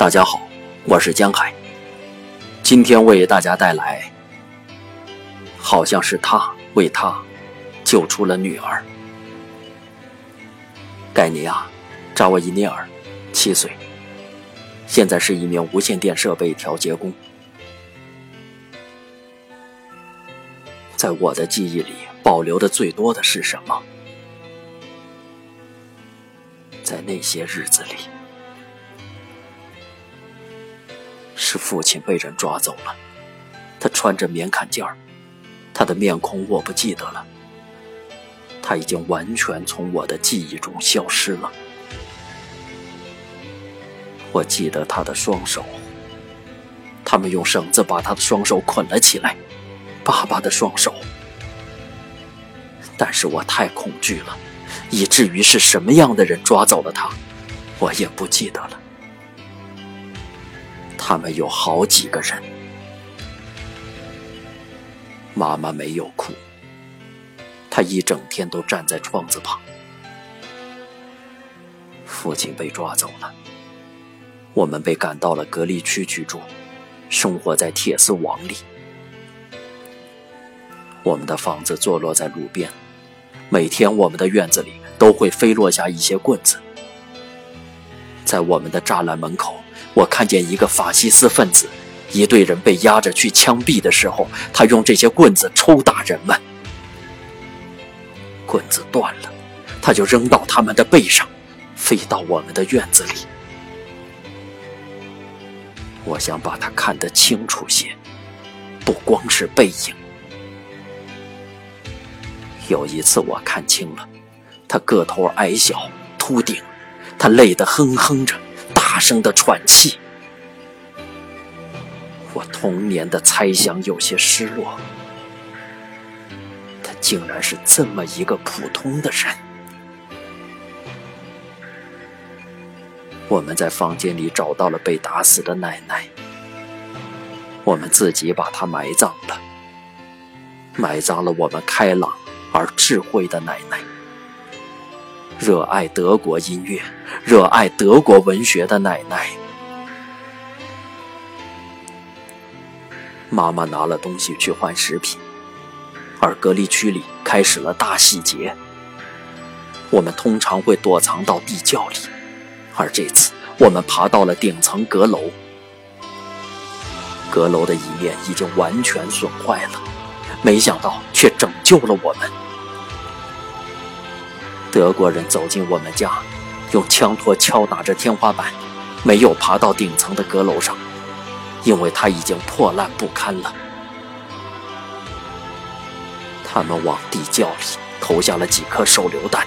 大家好，我是江海。今天为大家带来，好像是他为他救出了女儿。盖尼亚·扎沃伊涅尔，七岁，现在是一名无线电设备调节工。在我的记忆里，保留的最多的是什么？在那些日子里。是父亲被人抓走了，他穿着棉坎肩儿，他的面孔我不记得了，他已经完全从我的记忆中消失了。我记得他的双手，他们用绳子把他的双手捆了起来，爸爸的双手。但是我太恐惧了，以至于是什么样的人抓走了他，我也不记得了。他们有好几个人。妈妈没有哭，她一整天都站在窗子旁。父亲被抓走了，我们被赶到了隔离区居住，生活在铁丝网里。我们的房子坐落在路边，每天我们的院子里都会飞落下一些棍子，在我们的栅栏门口。我看见一个法西斯分子，一队人被押着去枪毙的时候，他用这些棍子抽打人们。棍子断了，他就扔到他们的背上，飞到我们的院子里。我想把他看得清楚些，不光是背影。有一次我看清了，他个头矮小，秃顶，他累得哼哼着。大声的喘气，我童年的猜想有些失落。他竟然是这么一个普通的人。我们在房间里找到了被打死的奶奶，我们自己把她埋葬了，埋葬了我们开朗而智慧的奶奶。热爱德国音乐、热爱德国文学的奶奶，妈妈拿了东西去换食品，而隔离区里开始了大洗劫。我们通常会躲藏到地窖里，而这次我们爬到了顶层阁楼。阁楼的一面已经完全损坏了，没想到却拯救了我们。德国人走进我们家，用枪托敲打着天花板，没有爬到顶层的阁楼上，因为它已经破烂不堪了。他们往地窖里投下了几颗手榴弹。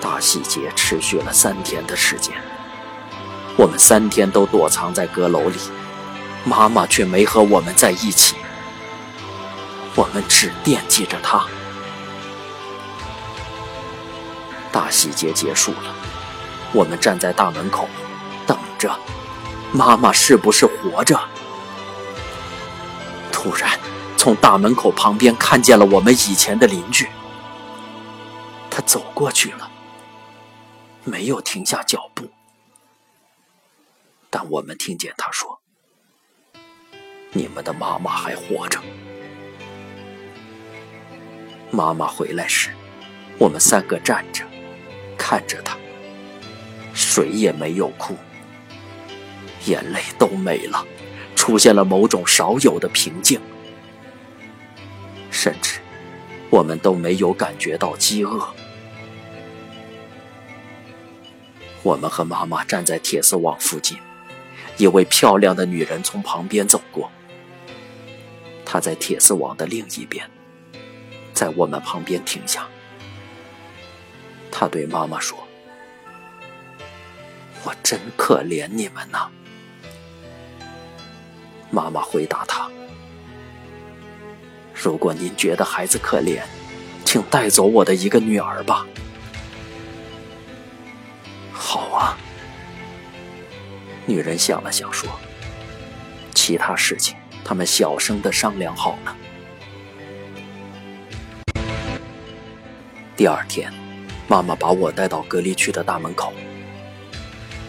大细节持续了三天的时间，我们三天都躲藏在阁楼里，妈妈却没和我们在一起。我们只惦记着他。大洗劫结束了，我们站在大门口，等着，妈妈是不是活着？突然，从大门口旁边看见了我们以前的邻居，他走过去了，没有停下脚步，但我们听见他说：“你们的妈妈还活着。”妈妈回来时，我们三个站着，看着她，谁也没有哭，眼泪都没了，出现了某种少有的平静，甚至我们都没有感觉到饥饿。我们和妈妈站在铁丝网附近，一位漂亮的女人从旁边走过，她在铁丝网的另一边。在我们旁边停下，他对妈妈说：“我真可怜你们呐。”妈妈回答他：“如果您觉得孩子可怜，请带走我的一个女儿吧。”好啊，女人想了想说：“其他事情他们小声的商量好了。”第二天，妈妈把我带到隔离区的大门口，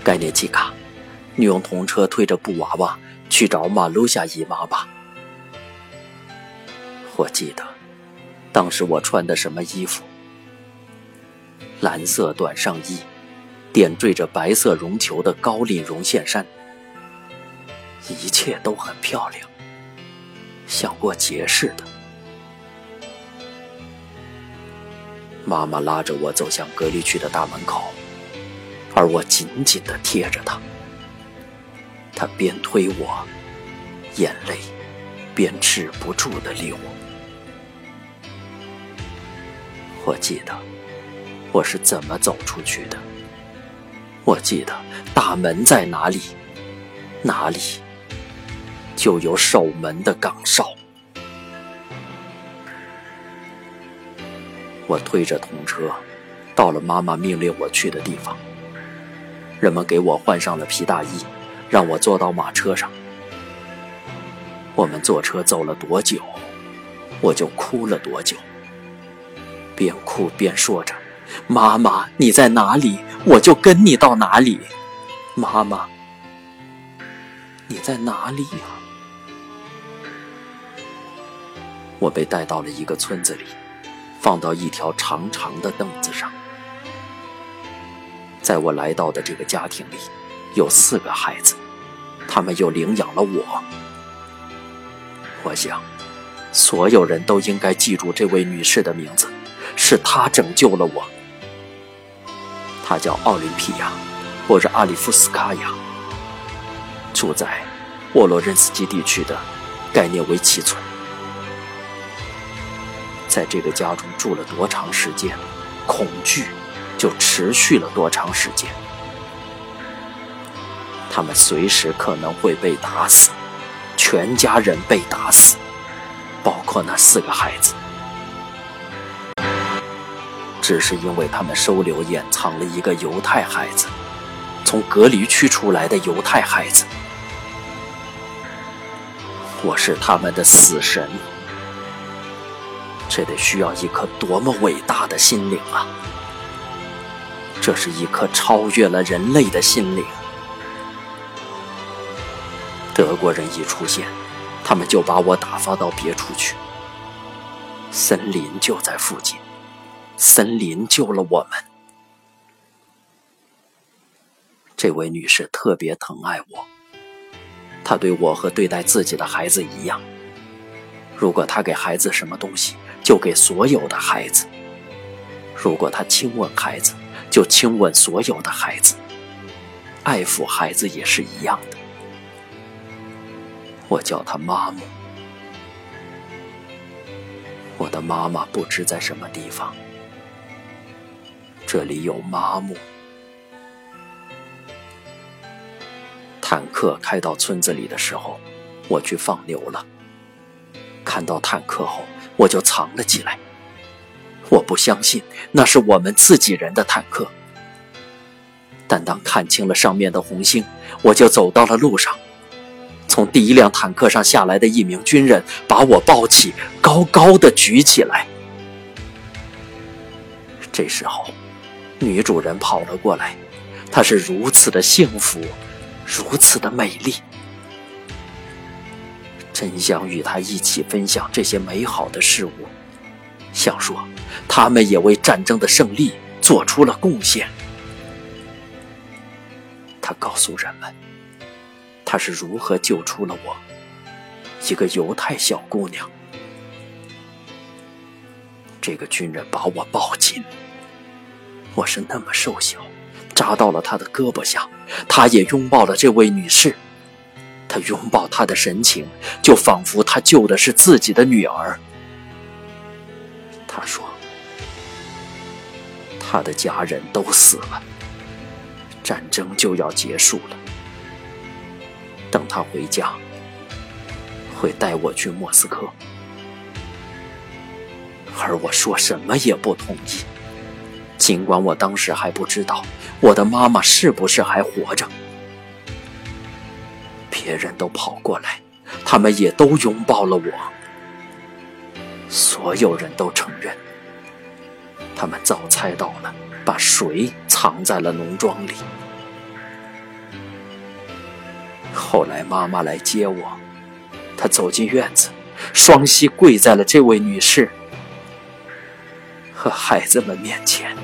概念契卡，你用童车推着布娃娃去找马路夏姨妈吧。我记得，当时我穿的什么衣服？蓝色短上衣，点缀着白色绒球的高领绒线衫，一切都很漂亮，像过节似的。妈妈拉着我走向隔离区的大门口，而我紧紧地贴着她。她边推我，眼泪边止不住地流。我记得我是怎么走出去的。我记得大门在哪里，哪里就有守门的岗哨。我推着童车，到了妈妈命令我去的地方。人们给我换上了皮大衣，让我坐到马车上。我们坐车走了多久，我就哭了多久。边哭边说着：“妈妈，你在哪里，我就跟你到哪里。妈妈，你在哪里呀？”我被带到了一个村子里。放到一条长长的凳子上。在我来到的这个家庭里，有四个孩子，他们又领养了我。我想，所有人都应该记住这位女士的名字，是她拯救了我。她叫奥林匹亚，或者阿里夫斯卡娅，住在沃洛任斯基地区的盖涅维奇村。在这个家中住了多长时间，恐惧就持续了多长时间。他们随时可能会被打死，全家人被打死，包括那四个孩子，只是因为他们收留掩藏了一个犹太孩子，从隔离区出来的犹太孩子。我是他们的死神。这得需要一颗多么伟大的心灵啊！这是一颗超越了人类的心灵。德国人一出现，他们就把我打发到别处去。森林就在附近，森林救了我们。这位女士特别疼爱我，她对我和对待自己的孩子一样。如果她给孩子什么东西，就给所有的孩子。如果他亲吻孩子，就亲吻所有的孩子。爱抚孩子也是一样的。我叫他妈妈。我的妈妈不知在什么地方。这里有麻木。坦克开到村子里的时候，我去放牛了。看到坦克后。我就藏了起来。我不相信那是我们自己人的坦克，但当看清了上面的红星，我就走到了路上。从第一辆坦克上下来的一名军人把我抱起，高高的举起来。这时候，女主人跑了过来，她是如此的幸福，如此的美丽。真想与他一起分享这些美好的事物，想说他们也为战争的胜利做出了贡献。他告诉人们，他是如何救出了我，一个犹太小姑娘。这个军人把我抱紧，我是那么瘦小，扎到了他的胳膊下。他也拥抱了这位女士。他拥抱她的神情，就仿佛他救的是自己的女儿。他说：“他的家人都死了，战争就要结束了。等他回家，会带我去莫斯科。”而我说什么也不同意，尽管我当时还不知道我的妈妈是不是还活着。别人都跑过来，他们也都拥抱了我。所有人都承认，他们早猜到了，把水藏在了农庄里。后来妈妈来接我，她走进院子，双膝跪在了这位女士和孩子们面前。